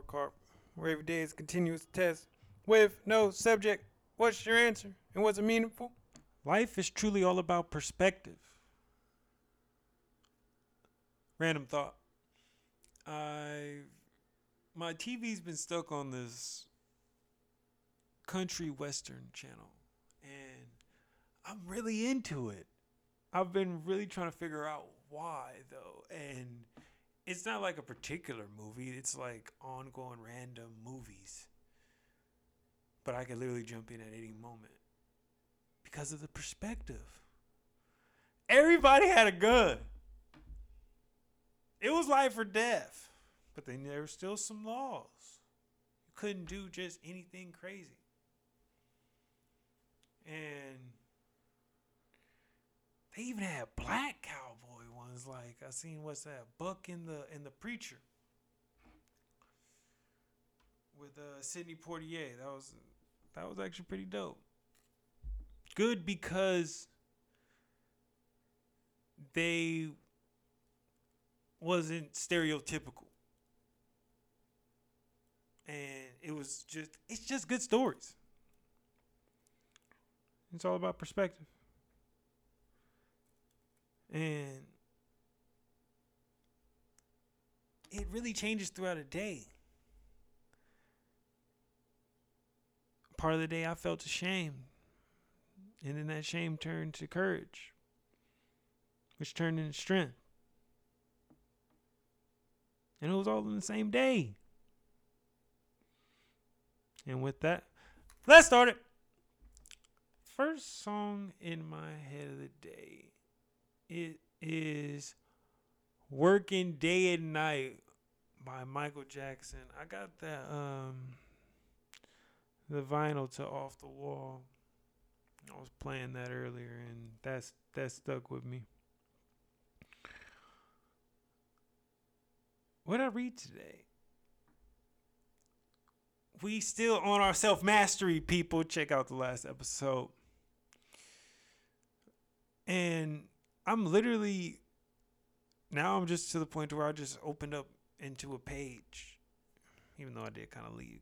scorecard, where every day is continuous test with no subject. What's your answer and was it meaningful? Life is truly all about perspective. Random thought. I my TV's been stuck on this country western channel and I'm really into it. I've been really trying to figure out why though and it's not like a particular movie, it's like ongoing random movies. But I could literally jump in at any moment because of the perspective. Everybody had a gun. It was life or death. But then there were still some laws. You couldn't do just anything crazy. And they even had black cowboy ones. Like I seen what's that? Buck in the in the preacher. With uh Sidney Poitier. That was that was actually pretty dope. Good because they wasn't stereotypical. And it was just it's just good stories. It's all about perspective. And it really changes throughout a day. Part of the day I felt ashamed. And then that shame turned to courage, which turned into strength. And it was all in the same day. And with that, let's start it. First song in my head of the day. It is Working Day and Night by Michael Jackson. I got that um the vinyl to Off the Wall. I was playing that earlier and that's that stuck with me. What I read today? We still on our self mastery, people. Check out the last episode. And I'm literally now I'm just to the point where I just opened up into a page, even though I did kind of leave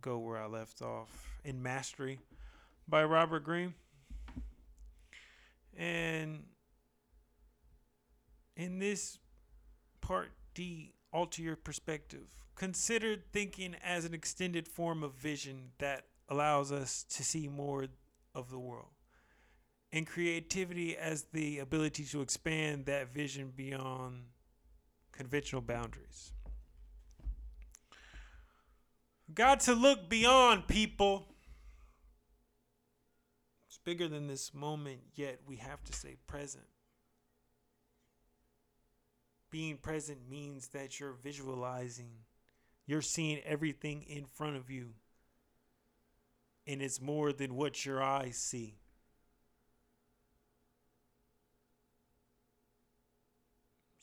go where I left off in Mastery by Robert Greene. And in this part D, alter your perspective. Consider thinking as an extended form of vision that allows us to see more of the world. And creativity as the ability to expand that vision beyond conventional boundaries. Got to look beyond people. It's bigger than this moment, yet we have to stay present. Being present means that you're visualizing, you're seeing everything in front of you, and it's more than what your eyes see.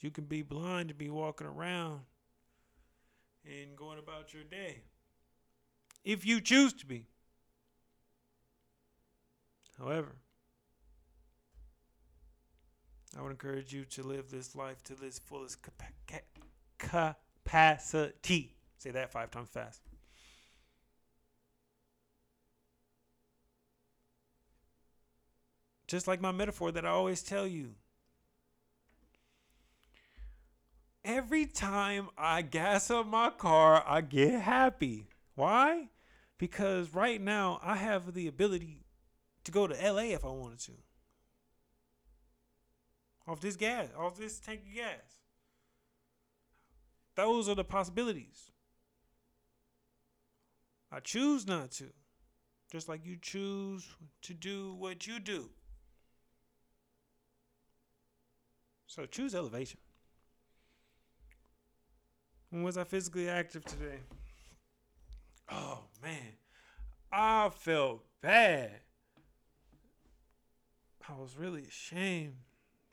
You can be blind and be walking around and going about your day if you choose to be. However, I would encourage you to live this life to its fullest capacity. Say that five times fast. Just like my metaphor that I always tell you. Every time I gas up my car, I get happy. Why? Because right now I have the ability to go to LA if I wanted to. Off this gas, off this tank of gas. Those are the possibilities. I choose not to. Just like you choose to do what you do. So choose elevation. When was I physically active today? Oh man, I felt bad. I was really ashamed,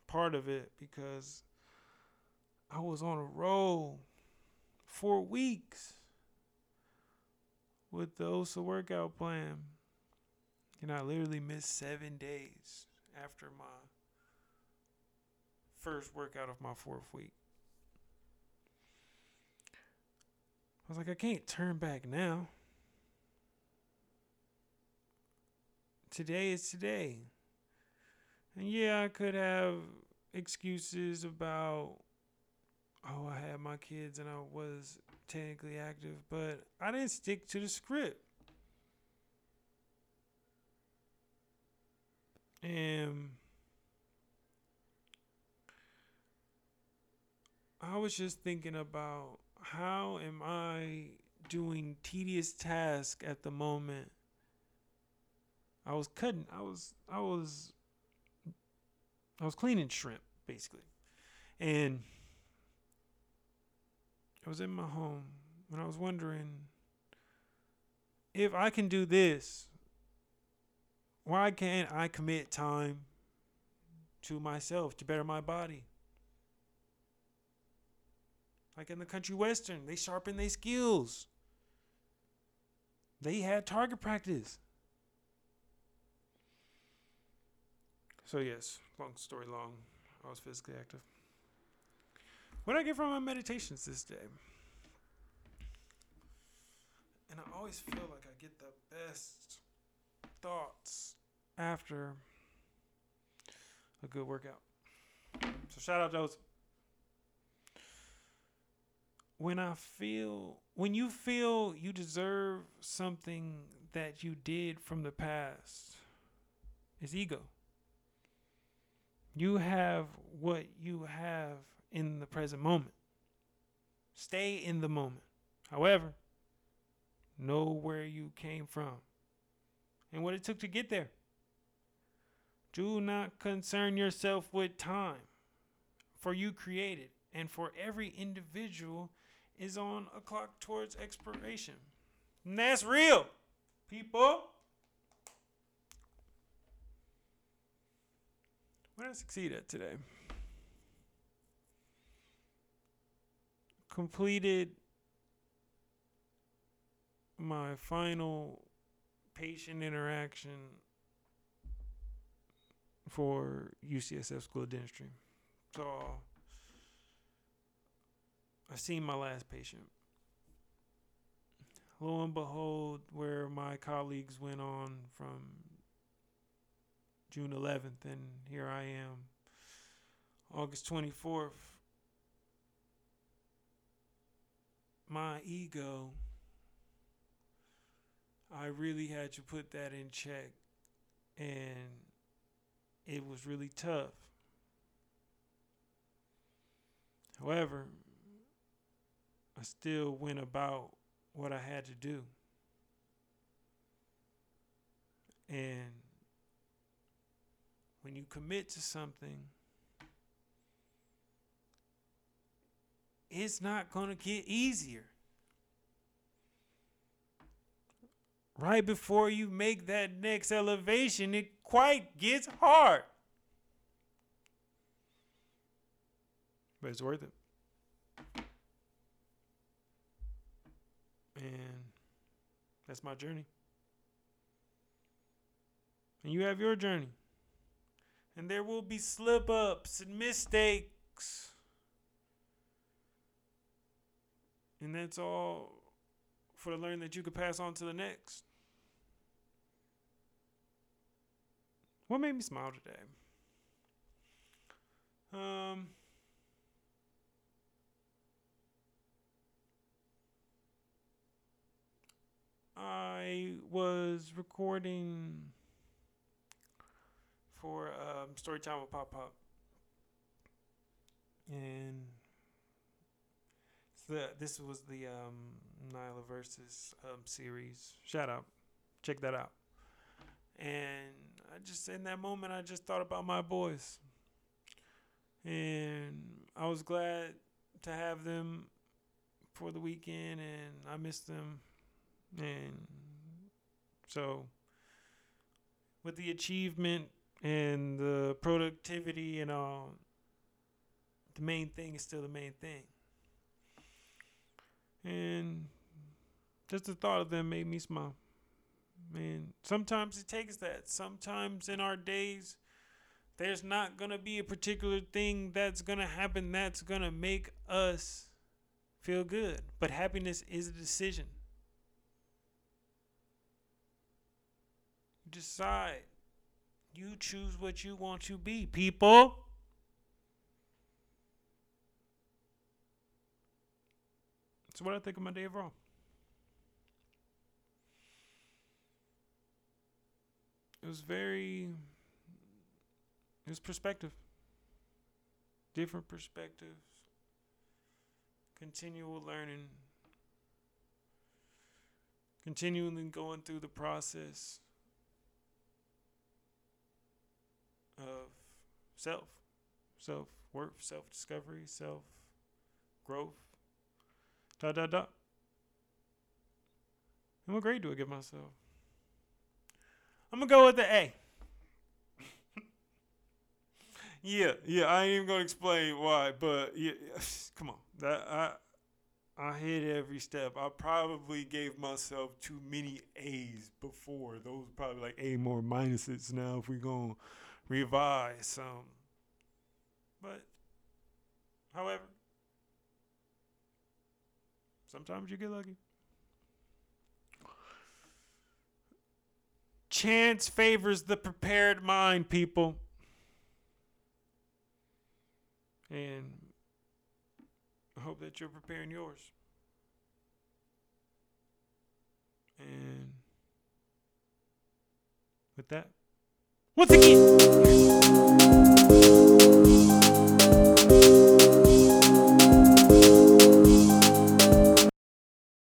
part of it, because I was on a roll for weeks with the OSA workout plan. And I literally missed seven days after my first workout of my fourth week. I was like, I can't turn back now. Today is today. And yeah, I could have excuses about, oh, I had my kids and I was technically active, but I didn't stick to the script. And I was just thinking about how am I doing tedious task at the moment? I was cutting I was I was I was cleaning shrimp basically. And I was in my home and I was wondering if I can do this, why can't I commit time to myself to better my body? Like in the country western, they sharpen their skills. They had target practice. So yes, long story long, I was physically active. What I get from my meditations this day? And I always feel like I get the best thoughts after a good workout. So shout out to those. When I feel when you feel you deserve something that you did from the past, it's ego. You have what you have in the present moment. Stay in the moment. However, know where you came from and what it took to get there. Do not concern yourself with time, for you created, and for every individual is on a clock towards expiration. And that's real, people. What did I succeed at today? Completed my final patient interaction for UCSF School of Dentistry. So I seen my last patient. Lo and behold, where my colleagues went on from June 11th, and here I am, August 24th. My ego, I really had to put that in check, and it was really tough. However, I still went about what I had to do. And when you commit to something, it's not going to get easier. Right before you make that next elevation, it quite gets hard. But it's worth it. That's my journey. And you have your journey. And there will be slip ups and mistakes. And that's all for the learning that you could pass on to the next. What made me smile today? Um, I was recording for um, Storytime with Pop Pop. And the, this was the um, Nyla versus um, series. Shout out. Check that out. And I just, in that moment, I just thought about my boys. And I was glad to have them for the weekend, and I missed them. And so, with the achievement and the productivity and all, the main thing is still the main thing. And just the thought of them made me smile. Man, sometimes it takes that. Sometimes in our days, there's not going to be a particular thing that's going to happen that's going to make us feel good. But happiness is a decision. Decide. You choose what you want to be, people. That's what I think of my day of Raw. It was very. It was perspective. Different perspectives. Continual learning. Continually going through the process of self, self worth, self discovery, self growth. Da da da. And what grade do I give myself? I'm gonna go with the A. yeah, yeah. I ain't even gonna explain why, but yeah, come on. That I I hit every step. I probably gave myself too many A's before. Those probably like A more minuses now if we gonna revise some. But however, sometimes you get lucky. Chance favors the prepared mind, people. And I hope that you're preparing yours. And with that, once again.